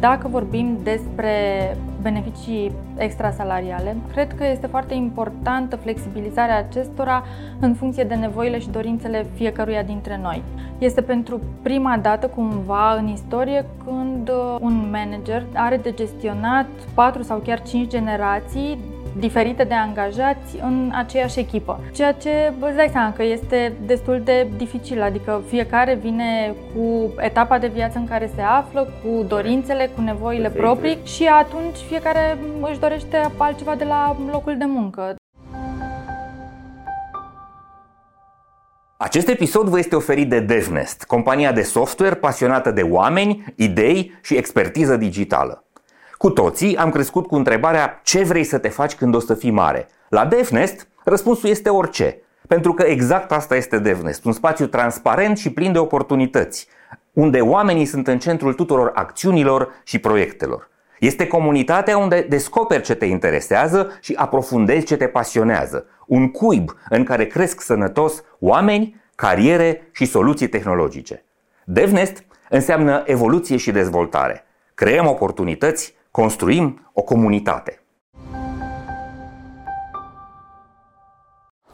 Dacă vorbim despre beneficii extrasalariale, cred că este foarte importantă flexibilizarea acestora în funcție de nevoile și dorințele fiecăruia dintre noi. Este pentru prima dată cumva în istorie când un manager are de gestionat 4 sau chiar 5 generații diferite de angajați în aceeași echipă. Ceea ce îți dai seama că este destul de dificil, adică fiecare vine cu etapa de viață în care se află, cu dorințele, cu nevoile proprii și atunci fiecare își dorește altceva de la locul de muncă. Acest episod vă este oferit de DevNest, compania de software pasionată de oameni, idei și expertiză digitală. Cu toții am crescut cu întrebarea ce vrei să te faci când o să fii mare. La DevNest, răspunsul este orice. Pentru că exact asta este DevNest, un spațiu transparent și plin de oportunități, unde oamenii sunt în centrul tuturor acțiunilor și proiectelor. Este comunitatea unde descoperi ce te interesează și aprofundezi ce te pasionează. Un cuib în care cresc sănătos oameni, cariere și soluții tehnologice. DevNest înseamnă evoluție și dezvoltare. Creăm oportunități construim o comunitate.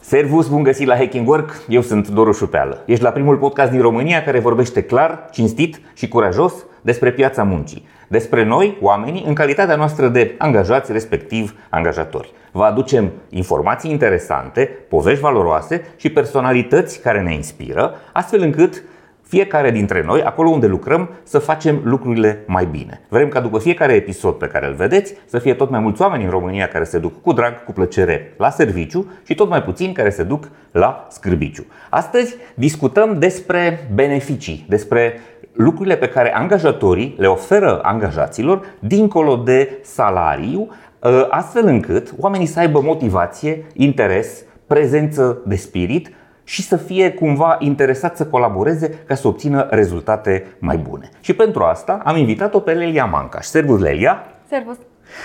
Servus, bun găsit la Hacking Work, eu sunt Doru Șupeală. Ești la primul podcast din România care vorbește clar, cinstit și curajos despre piața muncii. Despre noi, oamenii, în calitatea noastră de angajați, respectiv angajatori. Vă aducem informații interesante, povești valoroase și personalități care ne inspiră, astfel încât fiecare dintre noi, acolo unde lucrăm, să facem lucrurile mai bine. Vrem ca după fiecare episod pe care îl vedeți să fie tot mai mulți oameni în România care se duc cu drag, cu plăcere la serviciu și tot mai puțini care se duc la scârbiciu. Astăzi discutăm despre beneficii, despre lucrurile pe care angajatorii le oferă angajaților dincolo de salariu, ă, astfel încât oamenii să aibă motivație, interes, prezență de spirit și să fie cumva interesat să colaboreze ca să obțină rezultate mai bune. Și pentru asta am invitat-o pe Lelia Mancaș. Servus, Lelia! Servus!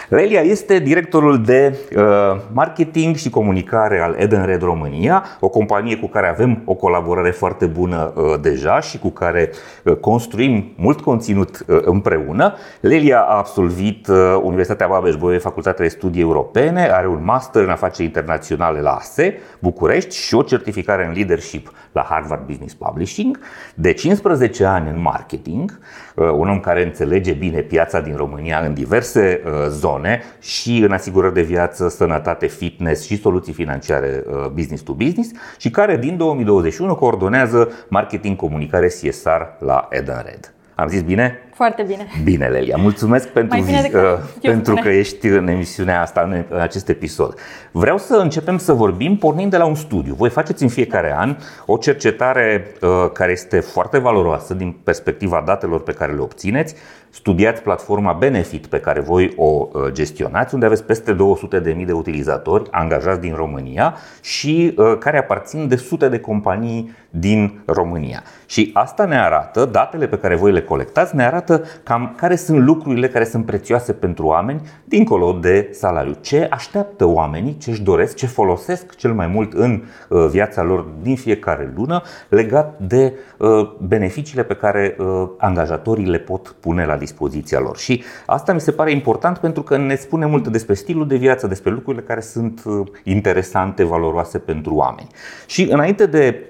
Lelia este directorul de uh, marketing și comunicare al Edenred România, o companie cu care avem o colaborare foarte bună uh, deja și cu care uh, construim mult conținut uh, împreună. Lelia a absolvit uh, Universitatea Babeș-Bolyai, Facultatea de Studii Europene, are un master în afaceri internaționale la ASE, București și o certificare în leadership la Harvard Business Publishing, de 15 ani în marketing, uh, un om care înțelege bine piața din România în diverse uh, zone și în asigurări de viață, sănătate, fitness și soluții financiare uh, business to business și care din 2021 coordonează marketing comunicare CSR la Edenred. Am zis bine? Foarte bine. Bine, Lelia. Mulțumesc pentru, Mai bine decât uh, pentru că ești în emisiunea asta, în acest episod. Vreau să începem să vorbim pornind de la un studiu. Voi faceți în fiecare an o cercetare uh, care este foarte valoroasă din perspectiva datelor pe care le obțineți. Studiați platforma Benefit pe care voi o uh, gestionați, unde aveți peste 200.000 de utilizatori angajați din România și uh, care aparțin de sute de companii din România. Și asta ne arată, datele pe care voi le colectați, ne arată arată cam care sunt lucrurile care sunt prețioase pentru oameni dincolo de salariu. Ce așteaptă oamenii, ce își doresc, ce folosesc cel mai mult în uh, viața lor din fiecare lună legat de uh, beneficiile pe care uh, angajatorii le pot pune la dispoziția lor. Și asta mi se pare important pentru că ne spune mult despre stilul de viață, despre lucrurile care sunt interesante, valoroase pentru oameni. Și înainte de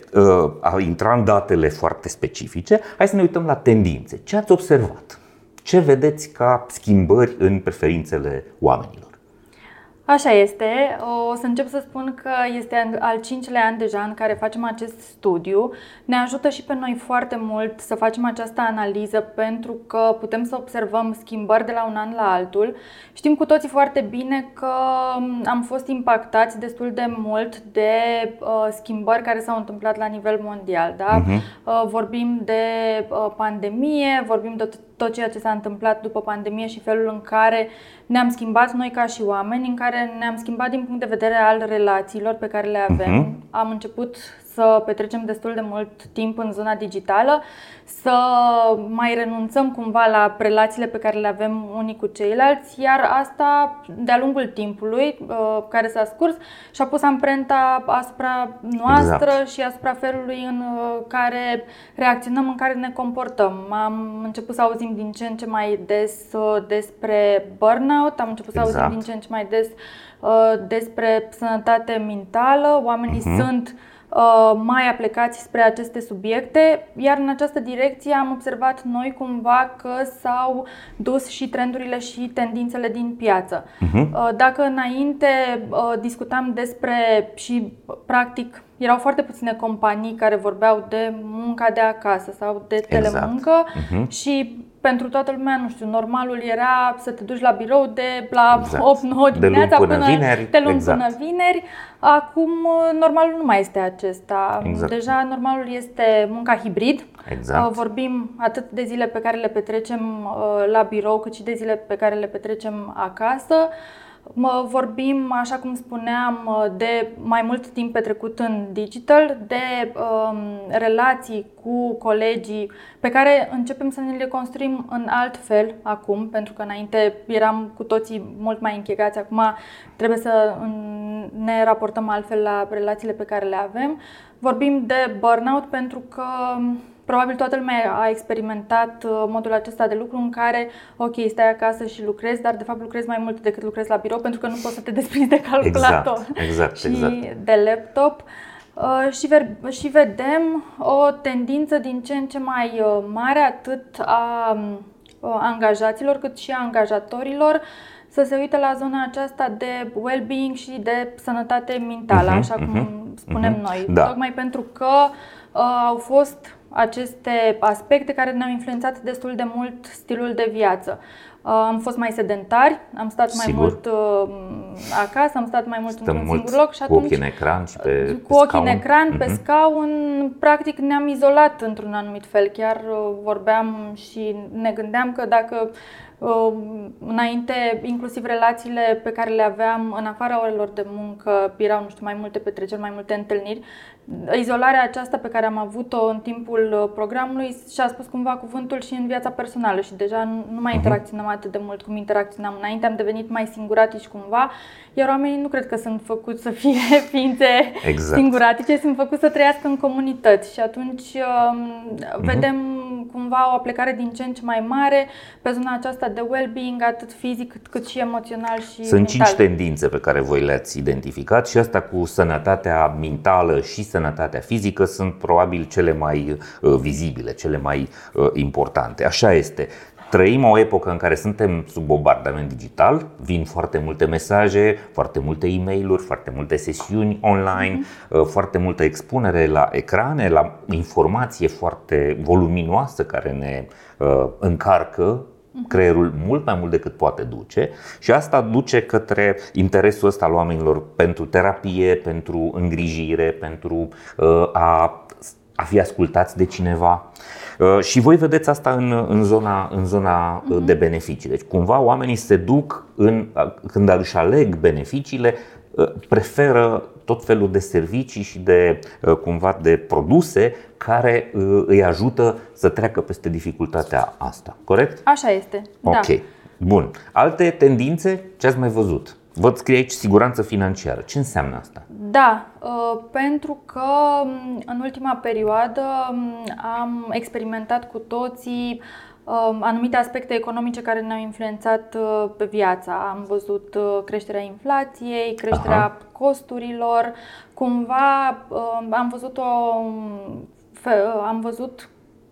a intra în datele foarte specifice, hai să ne uităm la tendințe. Ce ați observat? observat? Ce vedeți ca schimbări în preferințele oamenilor? Așa este. O să încep să spun că este al cincilea an deja în care facem acest studiu. Ne ajută și pe noi foarte mult să facem această analiză pentru că putem să observăm schimbări de la un an la altul. Știm cu toții foarte bine că am fost impactați destul de mult de uh, schimbări care s-au întâmplat la nivel mondial. Da? Uh-huh. Uh, vorbim de uh, pandemie, vorbim de tot ceea ce s-a întâmplat după pandemie și felul în care ne-am schimbat noi ca și oameni, în care ne-am schimbat din punct de vedere al relațiilor pe care le avem. Uh-huh. Am început să să petrecem destul de mult timp în zona digitală, să mai renunțăm cumva la relațiile pe care le avem unii cu ceilalți, iar asta de-a lungul timpului uh, care s-a scurs și-a pus amprenta asupra noastră exact. și asupra felului în uh, care reacționăm, în care ne comportăm. Am început să auzim din ce în ce mai des uh, despre burnout, am început exact. să auzim exact. din ce în ce mai des despre sănătate mentală. Oamenii uh-huh. sunt Uh, mai aplicați spre aceste subiecte, iar în această direcție am observat noi cumva că s-au dus și trendurile și tendințele din piață. Uh-huh. Dacă înainte uh, discutam despre și practic erau foarte puține companii care vorbeau de munca de acasă sau de exact. telemuncă exact. uh-huh. și pentru toată lumea, nu știu, normalul era să te duci la birou de la exact. 8-9 dimineața de până, până vineri. De luni exact. până vineri. Acum normalul nu mai este acesta. Exact. Deja normalul este munca hibrid. Exact. Uh, vorbim atât de zile pe care le petrecem uh, la birou, cât și de zile pe care le petrecem acasă. Mă vorbim, așa cum spuneam, de mai mult timp petrecut în digital, de um, relații cu colegii pe care începem să ne le construim în alt fel acum, pentru că înainte eram cu toții mult mai închegați, acum trebuie să ne raportăm altfel la relațiile pe care le avem. Vorbim de burnout pentru că Probabil toată lumea a experimentat uh, modul acesta de lucru în care, ok, stai acasă și lucrezi, dar de fapt lucrezi mai mult decât lucrezi la birou pentru că nu poți să te desprinzi de calculator exact, exact, și exact. de laptop. Uh, și, ver- și vedem o tendință din ce în ce mai uh, mare atât a angajaților cât și a angajatorilor să se uite la zona aceasta de well-being și de sănătate mentală, uh-huh, așa cum uh-huh, spunem uh-huh, noi. Da. Tocmai pentru că uh, au fost aceste aspecte care ne-au influențat destul de mult stilul de viață. Uh, am fost mai sedentari, am stat mai Sigur. mult uh, acasă, am stat mai mult Stăm într-un mult singur loc și atunci cu ochii în ecran și pe, cu pe ochii în ecran, pe uh-huh. scaun, practic ne-am izolat într-un anumit fel. Chiar uh, vorbeam și ne gândeam că dacă Înainte, inclusiv relațiile pe care le aveam în afara orelor de muncă, erau, nu știu, mai multe petreceri, mai multe întâlniri. Izolarea aceasta pe care am avut-o în timpul uh, programului și-a spus cumva cuvântul și în viața personală și deja nu mai mhm. interacționăm atât de mult cum interacționam înainte, am devenit mai singuratici cumva, iar oamenii nu cred că sunt făcuți să fie ființe exact. singuratice, sunt făcuți să trăiască în comunități și atunci uh-huh. vedem cumva o aplicare din ce în ce mai mare pe zona aceasta de well-being, atât fizic cât și emoțional și Sunt mental. cinci tendințe pe care voi le-ați identificat și asta cu sănătatea mentală și sănătatea fizică sunt probabil cele mai uh, vizibile, cele mai uh, importante. Așa este. Trăim o epocă în care suntem sub bombardament digital, vin foarte multe mesaje, foarte multe e mail foarte multe sesiuni online, mm-hmm. foarte multă expunere la ecrane, la informație foarte voluminoasă care ne uh, încarcă creierul mult mai mult decât poate duce și asta duce către interesul ăsta al oamenilor pentru terapie, pentru îngrijire, pentru uh, a, a fi ascultați de cineva. Uh, și voi vedeți asta în, în zona, în zona uh, de beneficii. Deci, cumva, oamenii se duc în, când își aleg beneficiile, preferă tot felul de servicii și de cumva de produse care îi ajută să treacă peste dificultatea asta. Corect? Așa este. Da. Ok. Da. Bun. Alte tendințe? Ce ați mai văzut? Văd scrie aici siguranță financiară. Ce înseamnă asta? Da, uh, pentru că um, în ultima perioadă um, am experimentat cu toții um, anumite aspecte economice care ne-au influențat uh, pe viața. Am văzut uh, creșterea inflației, creșterea Aha. costurilor. Cumva am văzut o am văzut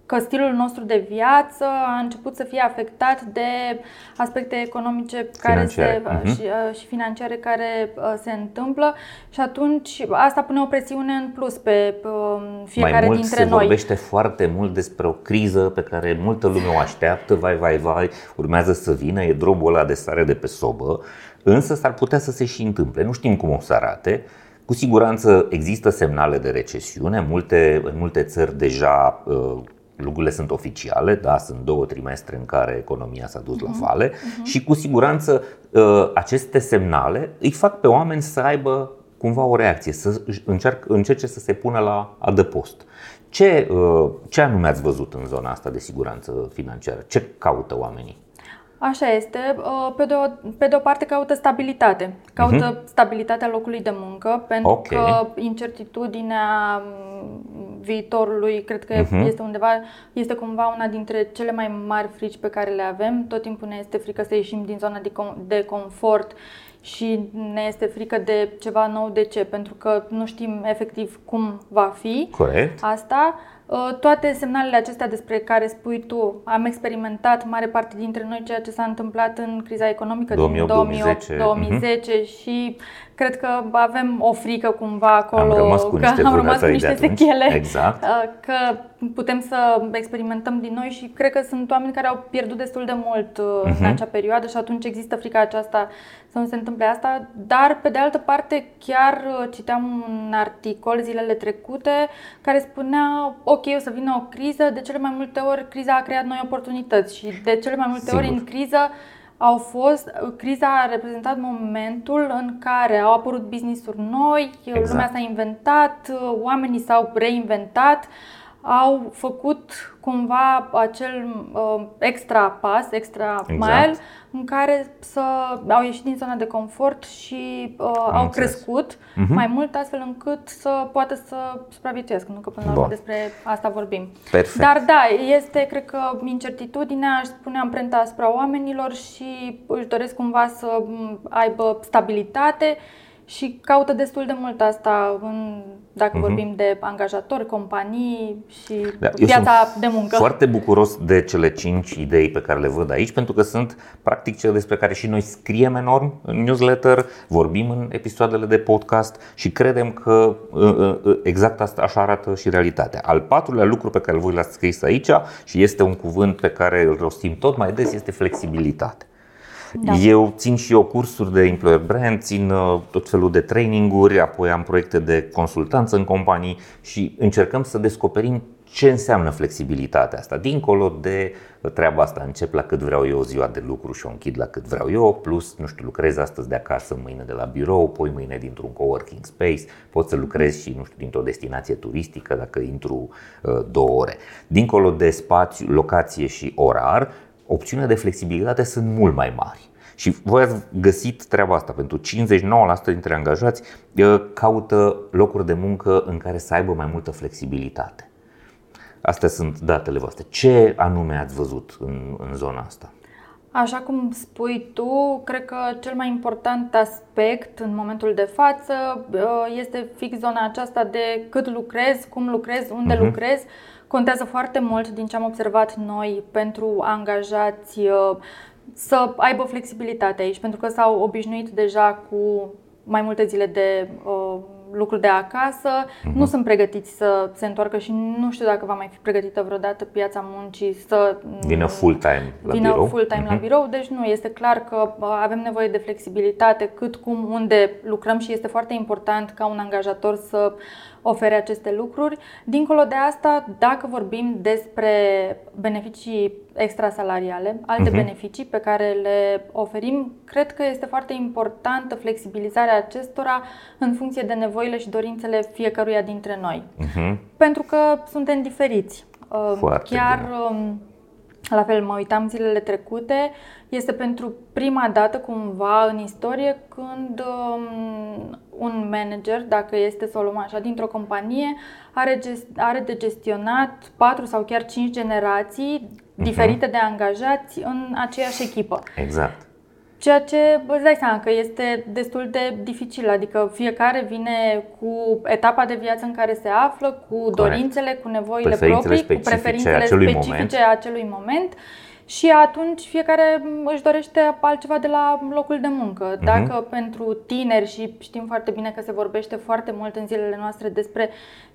că stilul nostru de viață a început să fie afectat de aspecte economice care se, uh-huh. și, uh, și financiare care uh, se întâmplă și atunci asta pune o presiune în plus pe um, fiecare Mai mult dintre se noi. vorbește foarte mult despre o criză pe care multă lume o așteaptă, vai, vai, vai, urmează să vină, e drobul ăla de stare de pe sobă, însă s-ar putea să se și întâmple. Nu știm cum o să arate, cu siguranță există semnale de recesiune, multe, în multe țări deja uh, lucrurile sunt oficiale, da, sunt două trimestre în care economia s-a dus uh-huh. la mhm. vale uh-huh. și cu siguranță uh, aceste semnale îi fac pe oameni să aibă cumva o reacție, să încerc, încerce să se pună la adăpost. Ce, uh, ce anume ați văzut în zona asta de siguranță financiară? Ce caută oamenii? Așa este. Uh, pe de, o, pe de o parte caută stabilitate. Caută uh-huh. stabilitatea locului de muncă, pentru okay. că incertitudinea mm, viitorului cred că uh-huh. este undeva, este cumva una dintre cele mai mari frici pe care le avem. Tot timpul ne este frică să ieșim din zona de, com- de confort și ne este frică de ceva nou. De ce? Pentru că nu știm efectiv cum va fi Corect. asta. Uh, toate semnalele acestea despre care spui tu, am experimentat mare parte dintre noi ceea ce s-a întâmplat în criza economică 2008, din 2008-2010 uh-huh. și cred că avem o frică cumva acolo, am rămas cu niște, că am rămas cu niște sechele, exact. Uh, că putem să experimentăm din noi și cred că sunt oameni care au pierdut destul de mult uh-huh. în mhm. acea perioadă și atunci există frica aceasta să nu se întâmple asta, dar pe de altă parte chiar uh, citeam un articol zilele trecute care spunea ok, o să vină o criză, de cele mai multe ori criza a creat noi oportunități și de cele mai multe Sigur. ori în criză au fost, criza a reprezentat momentul în care au apărut business-uri noi, exact. lumea s-a inventat, oamenii s-au reinventat, au făcut cumva acel uh, extra pas, extra exact. mile în care să au ieșit din zona de confort și uh, au înțeles. crescut uh-huh. mai mult astfel încât să poată să supraviețuiască, nu că până la urmă despre asta vorbim. Perfect. Dar da, este cred că incertitudinea, aș spune amprenta asupra oamenilor și își doresc cumva să aibă stabilitate și caută destul de mult asta în, dacă uh-huh. vorbim de angajatori, companii și da, piața de muncă. Foarte bucuros de cele cinci idei pe care le văd aici, pentru că sunt practic cele despre care și noi scriem enorm în newsletter, vorbim în episoadele de podcast și credem că uh, uh, uh, exact asta așa arată și realitatea. Al patrulea lucru pe care voi l-ați scris aici și este un cuvânt pe care îl rostim tot mai des este flexibilitate. Da. Eu țin și eu cursuri de employer brand, țin uh, tot felul de traininguri, apoi am proiecte de consultanță în companii și încercăm să descoperim ce înseamnă flexibilitatea asta, dincolo de treaba asta, încep la cât vreau eu ziua de lucru și o închid la cât vreau eu, plus, nu știu, lucrez astăzi de acasă, mâine de la birou, poi mâine dintr-un coworking space, pot să lucrez și, nu știu, dintr-o destinație turistică dacă intru uh, două ore. Dincolo de spațiu, locație și orar, opțiunile de flexibilitate sunt mult mai mari. Și voi ați găsit treaba asta pentru 59% dintre angajați caută locuri de muncă în care să aibă mai multă flexibilitate. Astea sunt datele voastre. Ce anume ați văzut în, în zona asta? Așa cum spui tu, cred că cel mai important aspect în momentul de față este fix zona aceasta de cât lucrez, cum lucrez, unde uh-huh. lucrez contează foarte mult din ce am observat noi pentru angajați uh, să aibă flexibilitate aici, pentru că s-au obișnuit deja cu mai multe zile de uh, lucru de acasă, uh-huh. nu sunt pregătiți să se întoarcă și nu știu dacă va mai fi pregătită vreodată piața muncii să vină full-time la vină birou. full-time uh-huh. la mhm. birou, deci nu, este clar că avem nevoie de flexibilitate cât cum unde lucrăm și este foarte important ca un angajator să ofere aceste lucruri. Dincolo de asta, dacă vorbim despre beneficii extrasalariale, alte uh-huh. beneficii pe care le oferim, cred că este foarte importantă flexibilizarea acestora în funcție de nevoile și dorințele fiecăruia dintre noi. Uh-huh. Pentru că suntem diferiți. Uh, foarte Chiar bine. Um, la fel, mă uitam zilele trecute, este pentru prima dată cumva în istorie când um, un manager, dacă este să o luăm așa, dintr-o companie, are, gest- are de gestionat patru sau chiar cinci generații uh-huh. diferite de angajați în aceeași echipă. Exact. Ceea ce îți dai seama că este destul de dificil, adică fiecare vine cu etapa de viață în care se află, cu Corect. dorințele, cu nevoile proprii, cu preferințele acelui specifice moment. acelui moment și atunci fiecare își dorește altceva de la locul de muncă. Mhm. Dacă uh-huh. pentru tineri și știm foarte bine că se vorbește foarte mult în zilele noastre despre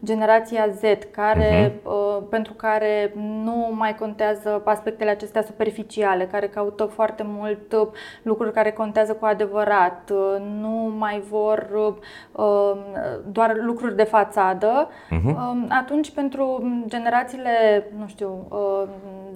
generația Z, care, uh-huh. uh, pentru care nu mai contează aspectele acestea superficiale, care caută foarte mult uh, lucruri care contează cu adevărat, uh, nu mai vor uh, doar lucruri de fațadă, uh-huh. uh, atunci pentru generațiile, nu știu, uh,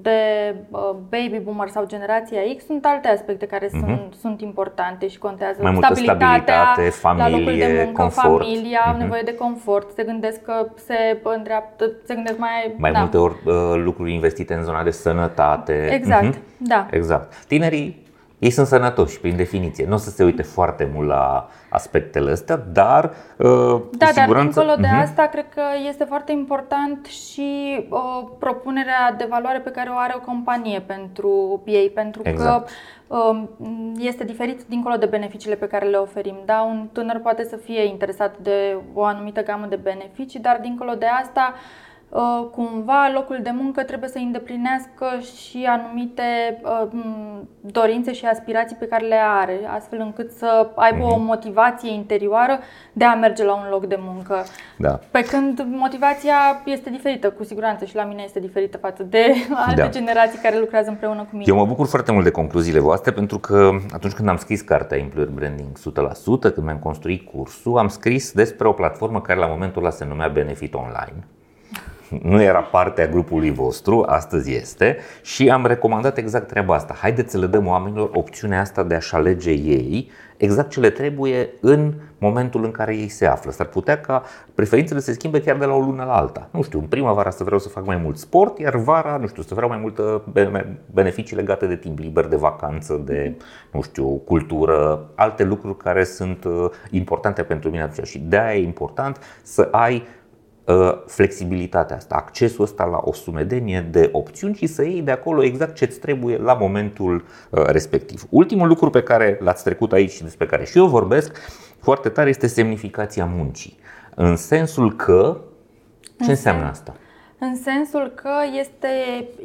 de uh, baby boomer sau generația X, sunt alte aspecte care uh-huh. sunt, sunt importante și contează. Mai multă stabilitate, familie, la locul de muncă, confort. familia, uh-huh. nevoie de confort, se gândesc că se îndreaptă, se gândesc mai... Mai da. multe ori uh, lucruri investite în zona de sănătate. Exact, uh-huh. da. Exact. Tinerii ei sunt sănătoși, prin definiție. Nu o să se uite foarte mult la aspectele astea, dar uh, Da, siguranță... dar dincolo de uh-huh. asta, cred că este foarte important și uh, propunerea de valoare pe care o are o companie pentru ei, pentru exact. că uh, este diferit dincolo de beneficiile pe care le oferim. Da, un tânăr poate să fie interesat de o anumită gamă de beneficii, dar dincolo de asta Uh, cumva locul de muncă trebuie să îndeplinească și anumite uh, dorințe și aspirații pe care le are, astfel încât să aibă o mhm. motivație interioară de a merge la un loc de muncă. Da. Pe când motivația este diferită, cu siguranță, și la mine este diferită față de alte da. generații care lucrează împreună cu mine. Eu mă bucur foarte mult de concluziile voastre pentru că atunci când am scris cartea Employer Branding 100%, când mi-am construit cursul, am scris despre o platformă care la momentul ăla se numea Benefit Online nu era parte a grupului vostru, astăzi este și am recomandat exact treaba asta. Haideți să le dăm oamenilor opțiunea asta de a-și alege ei exact ce le trebuie în momentul în care ei se află. S-ar putea ca preferințele să se schimbe chiar de la o lună la alta. Nu știu, în primăvara să vreau să fac mai mult sport, iar vara, nu știu, să vreau mai multă beneficii legate de timp liber, de vacanță, de, nu știu, cultură, alte lucruri care sunt uh, importante pentru mine atunci. Și de aia e important să ai Uh, flexibilitatea asta, accesul ăsta la o sumedenie de opțiuni și să iei de acolo exact ce îți trebuie la momentul uh, respectiv. Ultimul lucru pe care l-ați trecut aici și despre care și eu vorbesc foarte tare este semnificația muncii. În sensul că, ce înseamnă asta? În sensul că este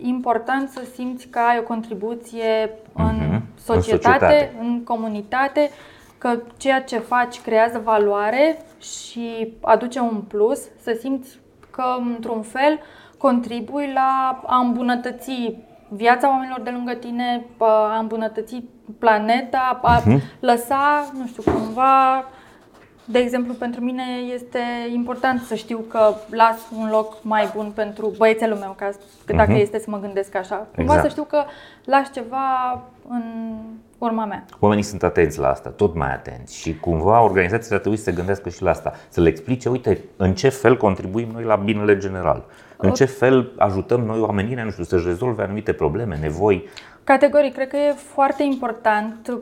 important să simți că ai o contribuție în, uh-huh. societate, în societate, în comunitate că ceea ce faci creează valoare și aduce un plus, să simți că, într-un fel, contribui la a îmbunătăți viața oamenilor de lângă tine, a îmbunătăți planeta, a uh-huh. lăsa, nu știu, cumva de exemplu, pentru mine este important să știu că las un loc mai bun pentru băiețelul meu, ca dacă uh-huh. este să mă gândesc așa. Cumva exact. să știu că las ceva în urma mea. Oamenii sunt atenți la asta, tot mai atenți și cumva organizațiile ar trebui să se gândească și la asta, să le explice, uite, în ce fel contribuim noi la binele general, în ce fel ajutăm noi oamenii, nu știu, să-și rezolve anumite probleme, nevoi. Categoric, cred că e foarte important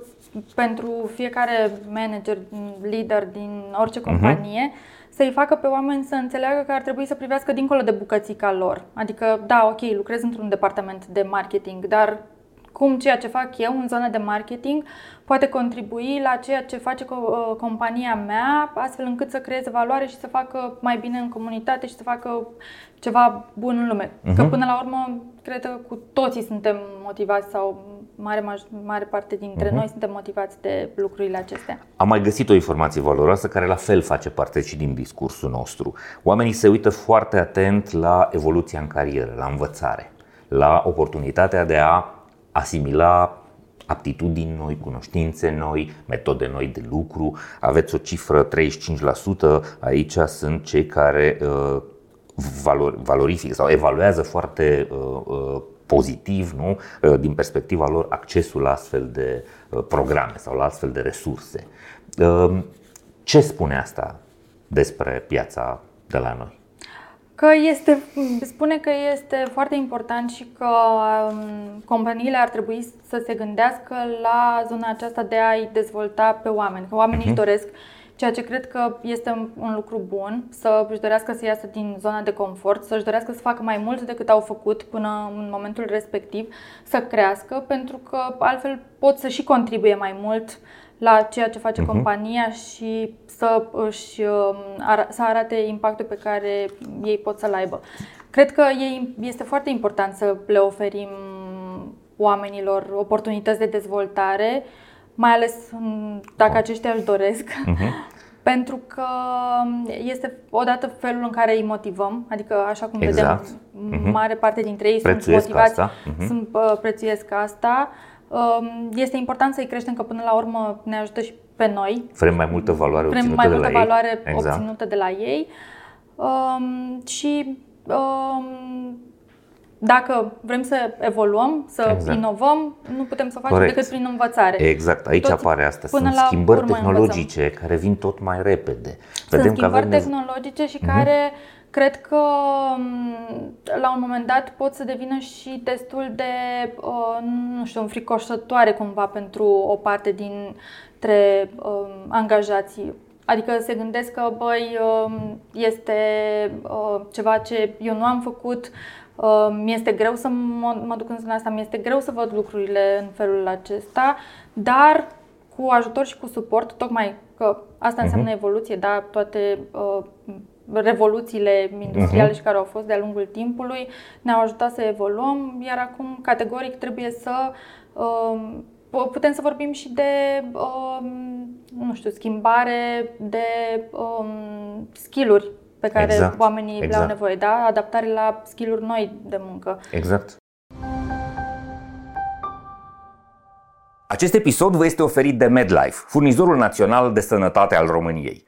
pentru fiecare manager, lider din orice mhm. companie, uh-huh. să-i facă pe oameni să înțeleagă că ar trebui să privească dincolo de bucățica lor. Adică, da, ok, lucrez într-un departament de marketing, dar cum ceea ce fac eu în zona de marketing poate contribui la ceea ce face uh, compania mea, astfel încât să creeze valoare și să facă mai bine în comunitate și să facă ceva bun în lume. Uh-huh. Că până la urmă, cred că cu toții suntem motivați sau mare, mare parte dintre uh-huh. noi suntem motivați de lucrurile acestea. Am mai găsit o informație valoroasă care la fel face parte și din discursul nostru. Oamenii se uită foarte atent la evoluția în carieră, la învățare, la oportunitatea de a asimila aptitudini noi, cunoștințe noi, metode noi de lucru. Aveți o cifră 35%, aici sunt cei care uh, valorifică sau evaluează foarte uh, uh, pozitiv, nu? Uh, din perspectiva lor, accesul la astfel de uh, programe sau la astfel de resurse. Uh, ce spune asta despre piața de la noi? Că este, spune că este foarte important și că um, companiile ar trebui să se gândească la zona aceasta de a-i dezvolta pe oameni. Că oamenii uh-huh. își doresc ceea ce cred că este un lucru bun, să își dorească să iasă din zona de confort, să își dorească să facă mai mult decât au făcut până în momentul respectiv, să crească, pentru că altfel pot să și contribuie mai mult la ceea ce face uh-huh. compania și să, își, um, să arate impactul pe care ei pot să-l aibă. Cred că este foarte important să le oferim oamenilor oportunități de dezvoltare, mai ales dacă aceștia își doresc. Uh-huh. Pentru că este odată felul în care îi motivăm, adică așa cum exact. vedem, uh-huh. mare parte dintre ei prețuiesc sunt motivați, asta. Uh-huh. sunt uh, prețuiesc asta. Um, este important să-i creștem că până la urmă ne ajută și pe noi. Vrem mai multă valoare Vrem obținută mai multă de la valoare ei. obținută exact. de la ei. Um, și um, dacă vrem să evoluăm, să exact. inovăm, nu putem să o facem Corect. decât prin învățare. Exact, aici Toți, apare asta. Sunt schimbări tehnologice învățăm. care vin tot mai repede. Vedem Sunt schimbări că avem... tehnologice și uh-huh. care cred că mm, la un moment dat pot să devină și destul de, uh, nu știu, înfricoșătoare cumva pentru o parte dintre um, angajații Adică se gândesc că, băi, um, este uh, ceva ce eu nu am făcut, uh, mi-este greu să mă, mă duc în zona asta, mi-este greu să văd lucrurile în felul acesta, dar cu ajutor și cu suport, tocmai că asta înseamnă uh-huh. evoluție, da, toate uh, revoluțiile industriale uh-huh. și care au fost de-a lungul timpului ne-au ajutat să evoluăm, iar acum categoric trebuie să uh, putem să vorbim și de, um, nu știu, schimbare de um, skill-uri pe care exact. oamenii exact. le-au nevoie, da? Adaptare la skill-uri noi de muncă. Exact. Acest episod vă este oferit de MedLife, furnizorul național de sănătate al României.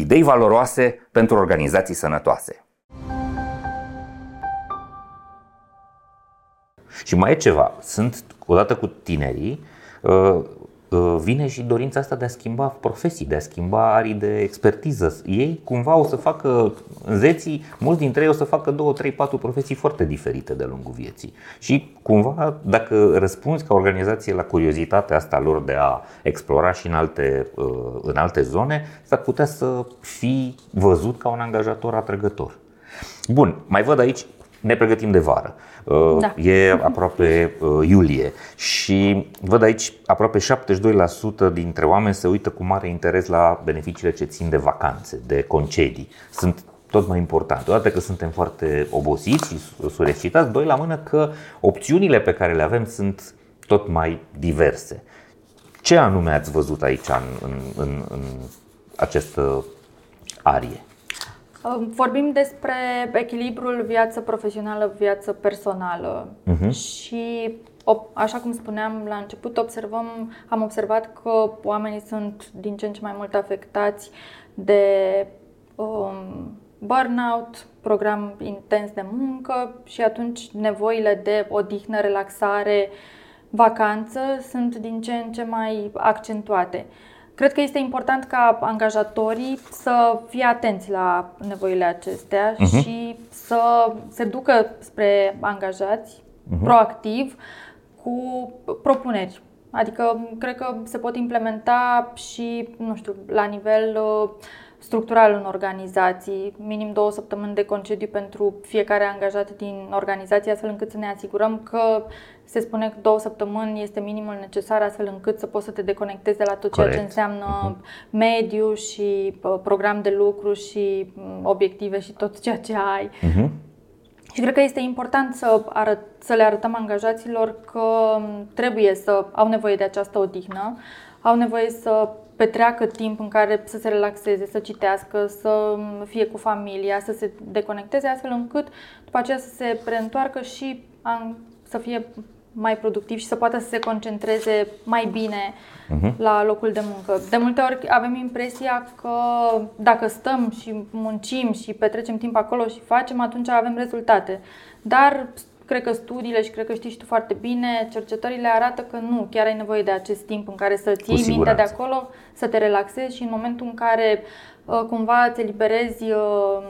idei valoroase pentru organizații sănătoase. Și mai e ceva, sunt odată cu tinerii uh, Uh, vine și dorința asta de a schimba profesii, de a schimba arii de expertiză. Ei cumva o să facă, zeții, mulți dintre ei o să facă două, trei, patru profesii foarte diferite de lungul vieții. Și cumva, dacă răspunzi ca organizație la curiozitatea asta lor de a explora și în alte, uh, în alte zone, s-ar putea să fii văzut ca un angajator atrăgător. Bun, mai văd aici ne pregătim de vară. Uh, da. E aproape uh, iulie și văd aici aproape 72% dintre oameni se uită cu mare interes la beneficiile ce țin de vacanțe, de concedii. Sunt tot mai importante. Odată că suntem foarte obosiți și sureșcitați, doi la mână că opțiunile pe care le avem sunt tot mai diverse. Ce anume ați văzut aici în, în, în, în această arie? Vorbim despre echilibrul viață profesională, viață personală uh-huh. și așa cum spuneam la început, observăm, am observat că oamenii sunt din ce în ce mai mult afectați de um, burnout, program intens de muncă și atunci nevoile de odihnă, relaxare, vacanță sunt din ce în ce mai accentuate. Cred că este important ca angajatorii să fie atenți la nevoile acestea uh-huh. și să se ducă spre angajați uh-huh. proactiv cu propuneri. Adică cred că se pot implementa și, nu știu, la nivel uh, structural în organizații, minim două săptămâni de concediu pentru fiecare angajat din organizație, astfel încât să ne asigurăm că se spune că două săptămâni este minimul necesar, astfel încât să poți să te deconectezi de la tot ceea Corect. ce înseamnă uh-huh. mediu și uh, program de lucru și mm, obiective și tot ceea ce ai. Uh-huh. Și cred că este important să, arăt, să le arătăm angajaților că mm, trebuie să au nevoie de această odihnă, au nevoie să petreacă timp în care să se relaxeze, să citească, să fie cu familia, să se deconecteze, astfel încât după aceea să se reîntoarcă și să fie mai productiv și să poată să se concentreze mai bine uh-huh. la locul de muncă. De multe ori avem impresia că dacă stăm și muncim și petrecem timp acolo și facem, atunci avem rezultate. Dar cred că studiile și cred că știi și tu foarte bine, cercetările arată că nu, chiar ai nevoie de acest timp în care să-ți iei mintea de acolo, să te relaxezi și în momentul în care uh, cumva îți eliberezi uh,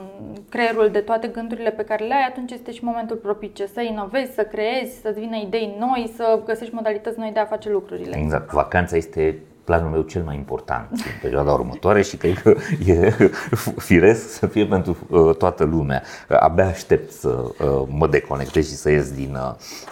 creierul de toate gândurile pe care le ai, atunci este și momentul propice să inovezi, să creezi, să-ți vină idei noi, să găsești modalități noi de a face lucrurile. Exact. Vacanța este planul meu cel mai important în perioada următoare și cred că e firesc să fie pentru uh, toată lumea. Abia aștept să uh, mă deconectez și să ies din,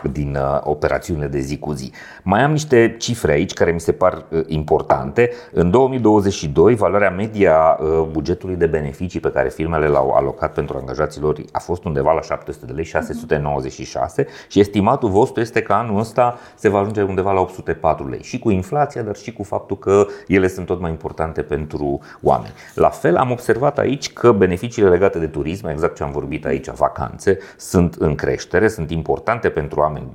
uh, din operațiunile de zi cu zi. Mai am niște cifre aici care mi se par importante. În 2022, valoarea media bugetului de beneficii pe care firmele l-au alocat pentru angajaților a fost undeva la 700 de lei, 696 și estimatul vostru este că anul ăsta se va ajunge undeva la 804 lei. Și cu inflația, dar și cu faptul că ele sunt tot mai importante pentru oameni. La fel am observat aici că beneficiile legate de turism, exact ce am vorbit aici, vacanțe, sunt în creștere, sunt importante pentru oameni.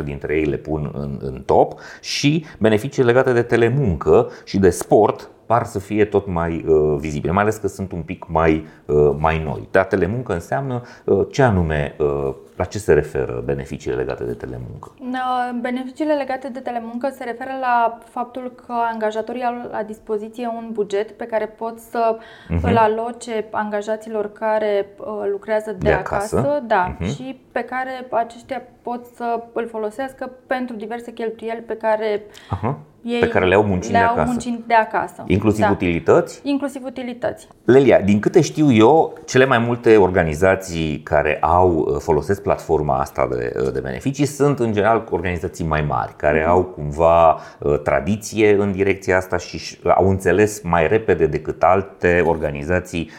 25% dintre ei le pun în, în top și beneficiile legate de telemuncă și de sport par să fie tot mai uh, vizibile, mai ales că sunt un pic mai, uh, mai noi. Dar telemuncă înseamnă uh, ce anume, uh, la ce se referă beneficiile legate de telemuncă? Uh, beneficiile legate de telemuncă se referă la faptul că angajatorii au la dispoziție un buget pe care pot să uh-huh. îl aloce angajaților care uh, lucrează de, de acasă, acasă. Da, uh-huh. și pe care aceștia pot să îl folosească pentru diverse cheltuieli pe care uh-huh ei pe care le au muncind le de acasă. muncind de acasă. Inclusiv da. utilități? Inclusiv utilități. Lelia, din câte știu eu, cele mai multe organizații care au uh, folosesc platforma asta de, uh, de beneficii sunt în general organizații mai mari, care au cumva uh, tradiție în direcția asta și au înțeles mai repede decât alte organizații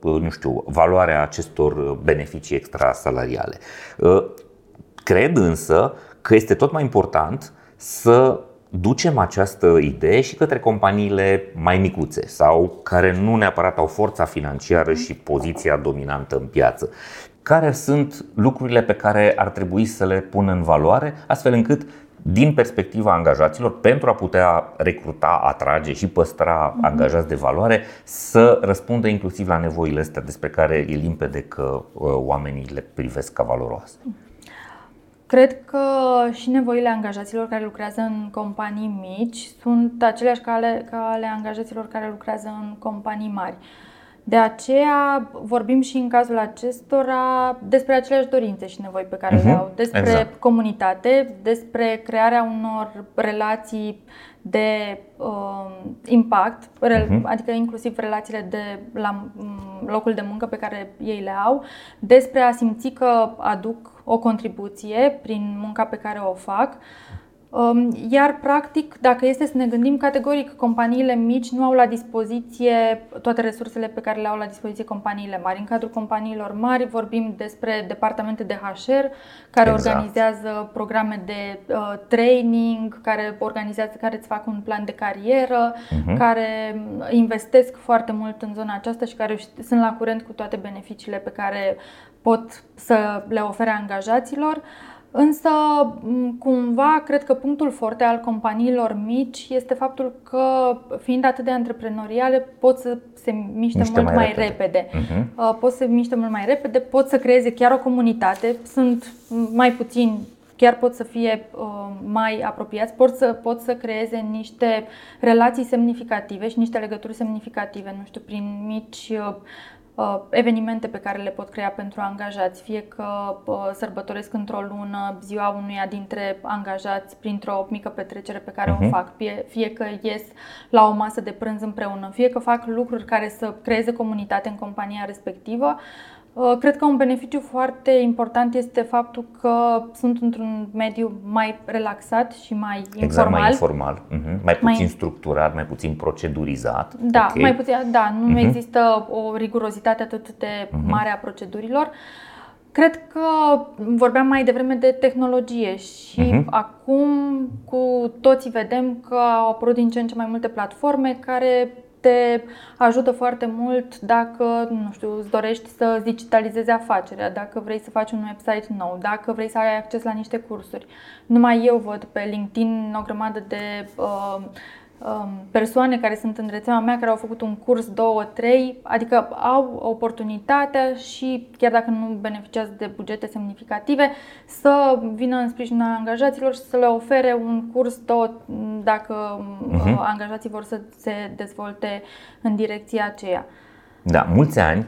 nu știu, valoarea acestor beneficii extrasalariale. Cred însă că este tot mai important să ducem această idee și către companiile mai micuțe sau care nu neapărat au forța financiară și poziția dominantă în piață. Care sunt lucrurile pe care ar trebui să le pună în valoare, astfel încât din perspectiva angajaților, pentru a putea recruta, atrage și păstra mhm. angajați de valoare, să răspundă inclusiv la nevoile astea despre care e limpede că uh, oamenii le privesc ca valoroase. Cred că și nevoile angajaților care lucrează în companii mici sunt aceleași ca ale, ca ale angajaților care lucrează în companii mari. De aceea vorbim și în cazul acestora despre aceleași dorințe și nevoi pe care uh-huh. le mhm. au, despre exact. comunitate, despre crearea unor relații de uh, impact, uh-huh. adică inclusiv relațiile de la locul de muncă pe care ei le au, despre a simți că aduc o contribuție prin munca pe care o fac. Um, iar, practic, dacă este să ne gândim categoric, companiile mici nu au la dispoziție toate resursele pe care le au la dispoziție companiile mari. În cadrul companiilor mari vorbim despre departamente de HR care exact. organizează programe de uh, training, care organizează, care îți fac un plan de carieră, uh-huh. care investesc foarte mult în zona aceasta și care sunt la curent cu toate beneficiile pe care pot să le ofere angajaților. Însă, cumva, cred că punctul forte al companiilor mici este faptul că, fiind atât de antreprenoriale, pot să se miște Miște mult mai, mai repede. repede. Uh-huh. Pot să se miște mult mai repede, pot să creeze chiar o comunitate. Sunt mai puțin chiar pot să fie uh, mai apropiați, pot să, pot să creeze niște relații semnificative și niște legături semnificative, nu știu, prin mici uh, Uh, evenimente pe care le pot crea pentru angajați, fie că uh, sărbătoresc într-o lună ziua unuia dintre angajați printr-o mică petrecere pe care uh-huh. o mhm. fac, fie, fie că ies la o masă de prânz împreună, fie că fac lucruri care să creeze comunitate în compania respectivă. Uh, cred că un beneficiu foarte important este faptul că sunt într-un mediu mai relaxat și mai exact, informal. mai informal, uh-huh. mai puțin mai... structurat, mai puțin procedurizat. Da, okay. mai puțin, da, nu uh-huh. există o rigurozitate atât de uh-huh. mare a procedurilor. Cred că vorbeam mai devreme de tehnologie și uh-huh. acum cu toții vedem că au apărut din ce în ce mai multe platforme care te ajută foarte mult dacă, nu știu, îți dorești să digitalizezi afacerea, dacă vrei să faci un website nou, dacă vrei să ai acces la niște cursuri. Numai eu văd pe LinkedIn o grămadă de uh, Um, persoane care sunt în rețeaua mea, care au făcut un curs, două, trei, adică au oportunitatea și chiar dacă nu beneficiază de bugete semnificative, să vină în sprijinul angajaților și să le ofere un curs, două, dacă uh-huh. angajații vor să se dezvolte în direcția aceea. Da, mulți ani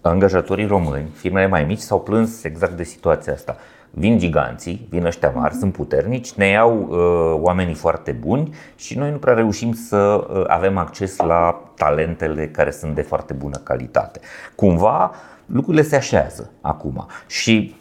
angajatorii români, firmele mai mici, s-au plâns exact de situația asta vin giganții, vin ăștia mari, sunt puternici, ne iau uh, oamenii foarte buni și noi nu prea reușim să uh, avem acces la talentele care sunt de foarte bună calitate. Cumva lucrurile se așează acum și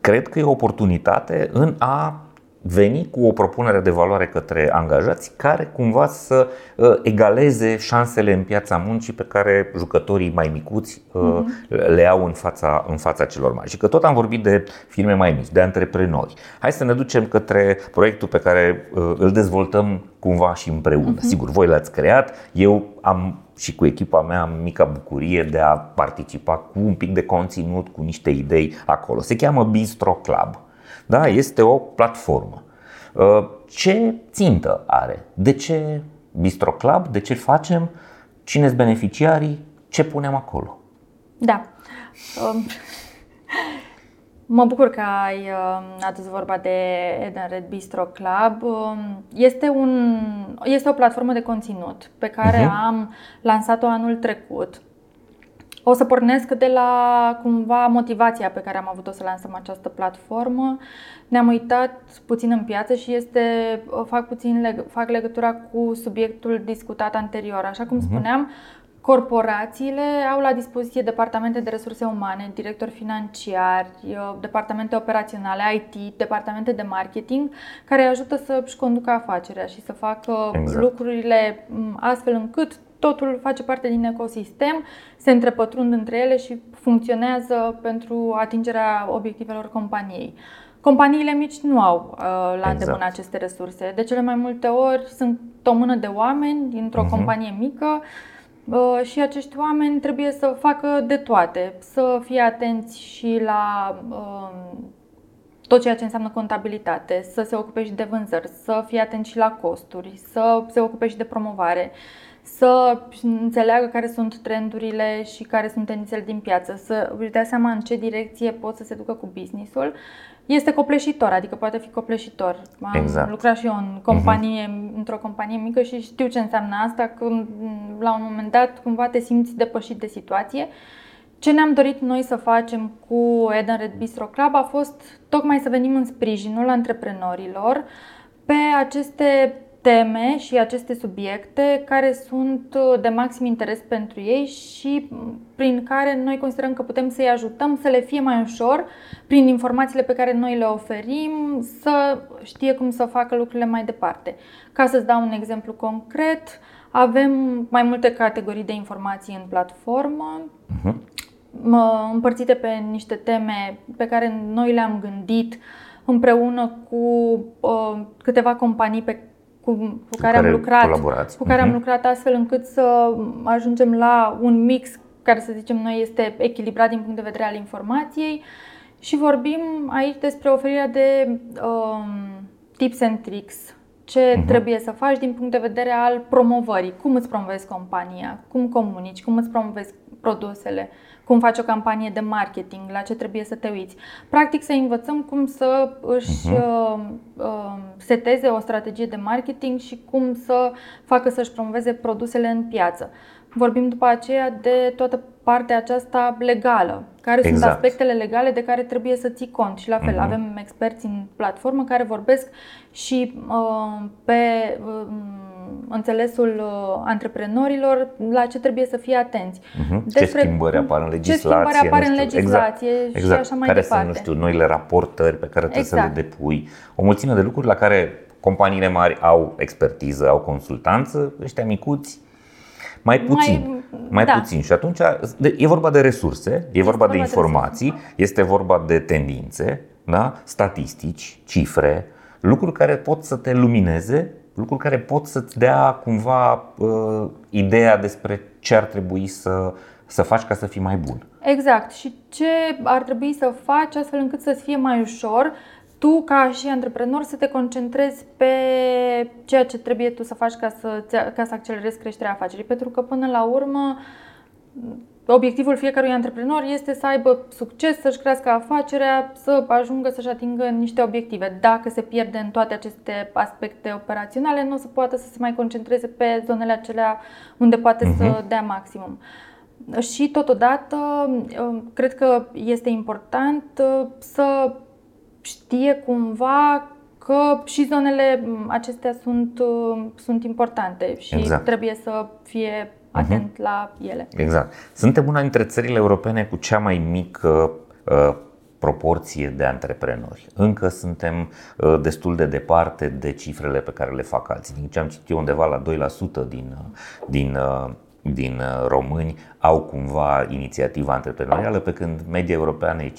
cred că e o oportunitate în a veni cu o propunere de valoare către angajați care cumva să uh, egaleze șansele în piața muncii pe care jucătorii mai micuți uh-huh. le au în fața, în fața celor mari. Și că tot am vorbit de firme mai mici, de antreprenori. Hai să ne ducem către proiectul pe care uh, îl dezvoltăm cumva și împreună. Uh-huh. Sigur, voi l-ați creat, eu am și cu echipa mea am mica bucurie de a participa cu un pic de conținut, cu niște idei acolo. Se cheamă Bistro Club. Da, este o platformă. Uh, ce țintă are? De ce Bistro Club? De ce facem? Cine sunt beneficiarii? Ce punem acolo? Da. Um, mă bucur că ai um, adus vorba de Eden Red Bistro Club. Um, este, un, este o platformă de conținut pe care uh-huh. am lansat-o anul trecut o să pornesc de la cumva motivația pe care am avut-o să lansăm această platformă. Ne-am uitat puțin în piață și este, fac puțin fac legătura cu subiectul discutat anterior. Așa cum mhm. spuneam, Corporațiile au la dispoziție departamente de resurse umane, directori financiari, departamente operaționale, IT, departamente de marketing, care ajută să își conducă afacerea și să facă exact. lucrurile astfel încât totul face parte din ecosistem, se întrepătrund între ele și funcționează pentru atingerea obiectivelor companiei. Companiile mici nu au uh, la exact. îndemână aceste resurse. De cele mai multe ori sunt o mână de oameni dintr-o uh-huh. companie mică uh, și acești oameni trebuie să facă de toate, să fie atenți și la uh, tot ceea ce înseamnă contabilitate, să se ocupe și de vânzări, să fie atenți și la costuri, să se ocupe și de promovare. Uh, să înțeleagă care sunt trendurile și care sunt tendințele din piață, să își dea seama în ce direcție pot să se ducă cu businessul. Este copleșitor, adică poate fi copleșitor. Am exact. lucrat și eu în companie, uh-huh. într-o companie mică și știu ce înseamnă asta, că la un moment dat cumva te simți depășit de situație. Ce ne-am dorit noi să facem cu Eden Red Bistro Club a fost tocmai să venim în sprijinul antreprenorilor pe aceste teme și aceste subiecte care sunt uh, de maxim interes pentru ei și mm, prin care noi considerăm că putem să-i ajutăm să le fie mai ușor prin informațiile pe care noi le oferim să știe cum să facă lucrurile mai departe. Ca să-ți dau un exemplu concret, avem mai multe categorii de informații în platformă. Uh-huh. Împărțite pe niște teme pe care noi le-am gândit împreună cu uh, câteva companii pe cu, cu care, care am lucrat, cu care uh-huh. am mhm. lucrat astfel încât să ajungem la un mix care să zicem noi este echilibrat din punct de vedere al informației și vorbim aici despre oferirea de um, tips and tricks ce uh-huh. trebuie să faci din punct de vedere al promovării, cum îți promovezi compania, cum comunici, cum îți promovezi produsele, cum faci o campanie de marketing, la ce trebuie să te uiți. Practic să învățăm cum să își uh-huh. uh, seteze o strategie de marketing și cum să facă să-și promoveze produsele în piață. Vorbim după aceea de toată partea aceasta legală, care exact. sunt aspectele legale de care trebuie să ții cont. Și la fel, uh-huh. avem experți în platformă care vorbesc și uh, pe uh, înțelesul uh, antreprenorilor la ce trebuie să fie atenți. Uh-huh. Despre ce schimbări apar în legislație, ce schimbări apar în legislație exact. și exact. așa mai care departe. sunt, nu știu, noile raportări pe care trebuie exact. să le exact. depui. O mulțime de lucruri la care companiile mari au expertiză, au consultanță, ăștia micuți mai puțin. Mai, mai da. puțin. Și atunci e vorba de resurse, e vorba, vorba de informații, de este vorba de tendințe, da? statistici, cifre, lucruri care pot să te lumineze, lucruri care pot să-ți dea cumva uh, ideea despre ce ar trebui să, să faci ca să fii mai bun. Exact. Și ce ar trebui să faci astfel încât să-ți fie mai ușor tu, ca și antreprenor, să te concentrezi pe ceea ce trebuie tu să faci ca să, ca să accelerezi creșterea afacerii. Pentru că, până la urmă, obiectivul fiecărui antreprenor este să aibă succes, să-și crească afacerea, să ajungă să-și atingă niște obiective. Dacă se pierde în toate aceste aspecte operaționale, nu o să poată să se mai concentreze pe zonele acelea unde poate uh-huh. să mhm. dea maximum. Și totodată, cred că este important uh, să știe cumva că și zonele acestea sunt, sunt importante și exact. trebuie să fie atent uh-huh. la ele. Exact. Suntem una dintre țările europene cu cea mai mică uh, proporție de antreprenori. Încă suntem uh, destul de departe de cifrele pe care le fac alții. Din ce am citit undeva la 2% din, uh, din uh, din români au cumva inițiativa antreprenorială, pe când media europeană e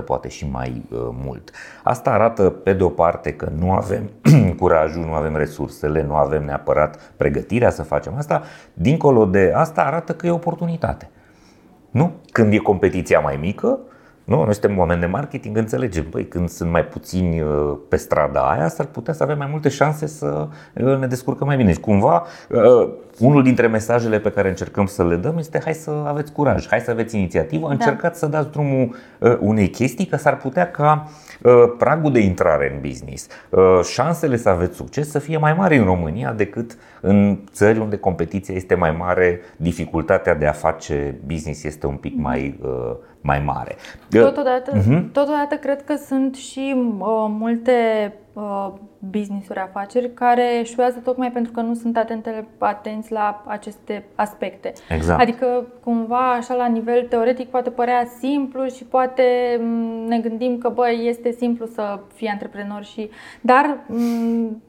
5-10%, poate și mai mult. Asta arată, pe de o parte, că nu avem curajul, nu avem resursele, nu avem neapărat pregătirea să facem asta. Dincolo de asta, arată că e oportunitate. Nu? Când e competiția mai mică, nu, noi suntem oameni de marketing, înțelegem. Păi, când sunt mai puțini uh, pe strada aia, s-ar putea să avem mai multe șanse să uh, ne descurcăm mai bine. Și cumva, uh, unul dintre mesajele pe care încercăm să le dăm este hai să aveți curaj, hai să aveți inițiativă, da. încercați să dați drumul unei chestii, că s-ar putea ca pragul de intrare în business, șansele să aveți succes să fie mai mari în România decât în țări unde competiția este mai mare, dificultatea de a face business este un pic mai mai mare. Totodată, uh-huh. totodată cred că sunt și uh, multe uh, business-uri, afaceri care eșuează tocmai pentru că nu sunt atente, atenți la aceste aspecte. Exact. Adică cumva așa la nivel teoretic poate părea simplu și poate mm, ne gândim că bă, este simplu să fii antreprenor și dar m- mm,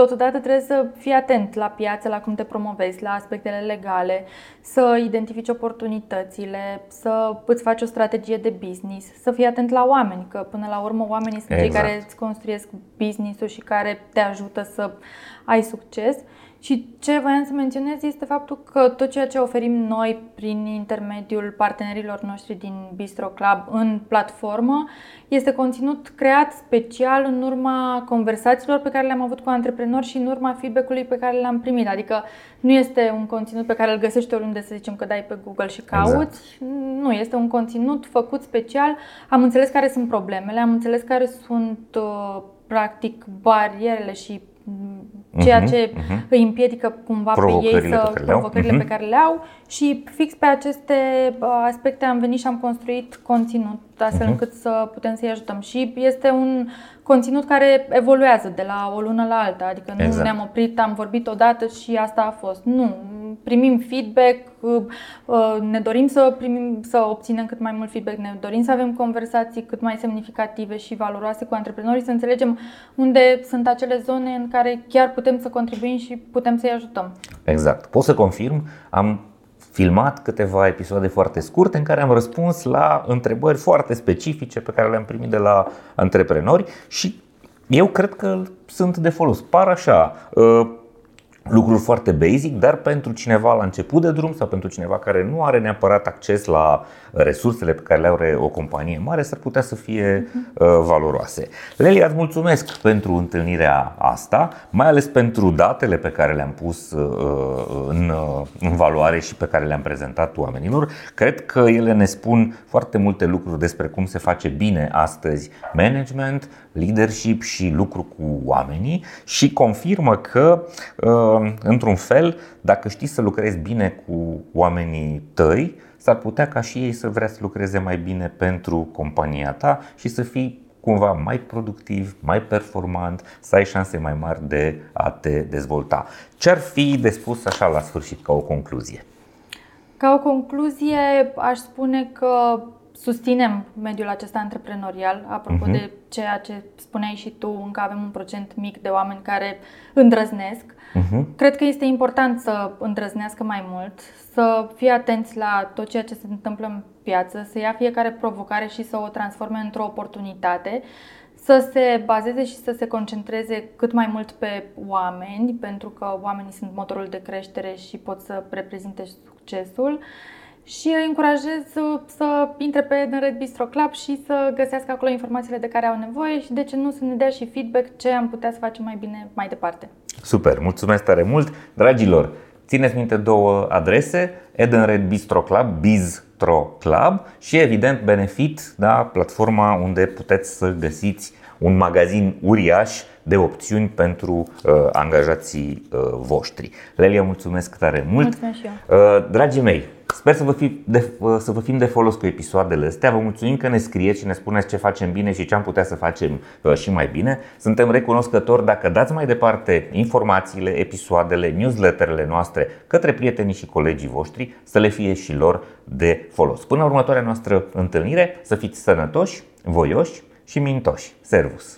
Totodată trebuie să fii atent la piață, la cum te promovezi, la aspectele legale, să identifici oportunitățile, să îți faci o strategie de business, să fii atent la oameni, că până la urmă oamenii sunt exact. cei care îți construiesc business-ul și care te ajută să ai succes. Și ce voiam să menționez este faptul că tot ceea ce oferim noi prin intermediul partenerilor noștri din Bistro Club în platformă este conținut creat special în urma conversațiilor pe care le-am avut cu antreprenori și în urma feedback-ului pe care l-am primit. Adică nu este un conținut pe care îl găsești oriunde să zicem că dai pe Google și cauți. Exact. Nu, este un conținut făcut special. Am înțeles care sunt problemele, am înțeles care sunt uh, practic barierele și ceea mhm, ce uh-huh. îi împiedică cumva pe ei să pe provocările uh-huh. pe care le au și fix pe aceste uh, aspecte am venit și am construit conținut astfel uh-huh. încât să putem să-i ajutăm. Și este un conținut care evoluează de la o lună la alta, adică nu exact. ne-am oprit, am vorbit odată și asta a fost. Nu, primim feedback, uh, uh, ne dorim să, primim, să obținem cât mai mult feedback, ne dorim să avem conversații cât mai semnificative și valoroase cu antreprenorii, să înțelegem unde sunt acele zone în care chiar putem să contribuim și putem să-i ajutăm. Exact. Pot să confirm, am filmat câteva episoade foarte scurte în care am răspuns la întrebări foarte specifice pe care le-am primit de la antreprenori și eu cred că sunt de folos. Par așa, uh, lucruri foarte basic, dar pentru cineva la început de drum sau pentru cineva care nu are neapărat acces la resursele pe care le are o companie mare, s-ar putea să fie uh, valoroase. Lelia, îți mulțumesc pentru întâlnirea asta, mai ales pentru datele pe care le-am pus uh, în, uh, în valoare și pe care le-am prezentat oamenilor. Cred că ele ne spun foarte multe lucruri despre cum se face bine astăzi management, leadership și lucru cu oamenii și confirmă că, uh, într-un fel, dacă știi să lucrezi bine cu oamenii tăi, s-ar putea ca și ei să vrea să lucreze mai bine pentru compania ta și să fii cumva mai productiv, mai performant, să ai șanse mai mari de a te dezvolta. Ce ar fi de spus așa la sfârșit ca o concluzie? Ca o concluzie aș spune că susținem mediul acesta antreprenorial, apropo uh-huh. de ceea ce spuneai și tu, încă avem un procent mic de oameni care îndrăznesc. Uh-huh. Cred că este important să îndrăznească mai mult, să fie atenți la tot ceea ce se întâmplă în piață, să ia fiecare provocare și să o transforme într-o oportunitate, să se bazeze și să se concentreze cât mai mult pe oameni, pentru că oamenii sunt motorul de creștere și pot să reprezinte succesul și îi încurajez să, să intre pe The Red Bistro Club și să găsească acolo informațiile de care au nevoie și de ce nu să ne dea și feedback ce am putea să facem mai bine mai departe. Super, mulțumesc tare mult! Dragilor, țineți minte două adrese, Eden Red Bistro Club, Bistro Club și evident Benefit, da, platforma unde puteți să găsiți un magazin uriaș de opțiuni pentru uh, angajații uh, voștri. Lelia, mulțumesc tare mult! Mulțumesc și eu. Uh, dragii mei, Sper să vă, fi de, să vă fim de folos cu episoadele astea. Vă mulțumim că ne scrieți și ne spuneți ce facem bine și ce am putea să facem uh, și mai bine. Suntem recunoscători dacă dați mai departe informațiile, episoadele, newsletterele noastre către prietenii și colegii voștri să le fie și lor de folos. Până la următoarea noastră întâlnire, să fiți sănătoși, voioși și mintoși. Servus!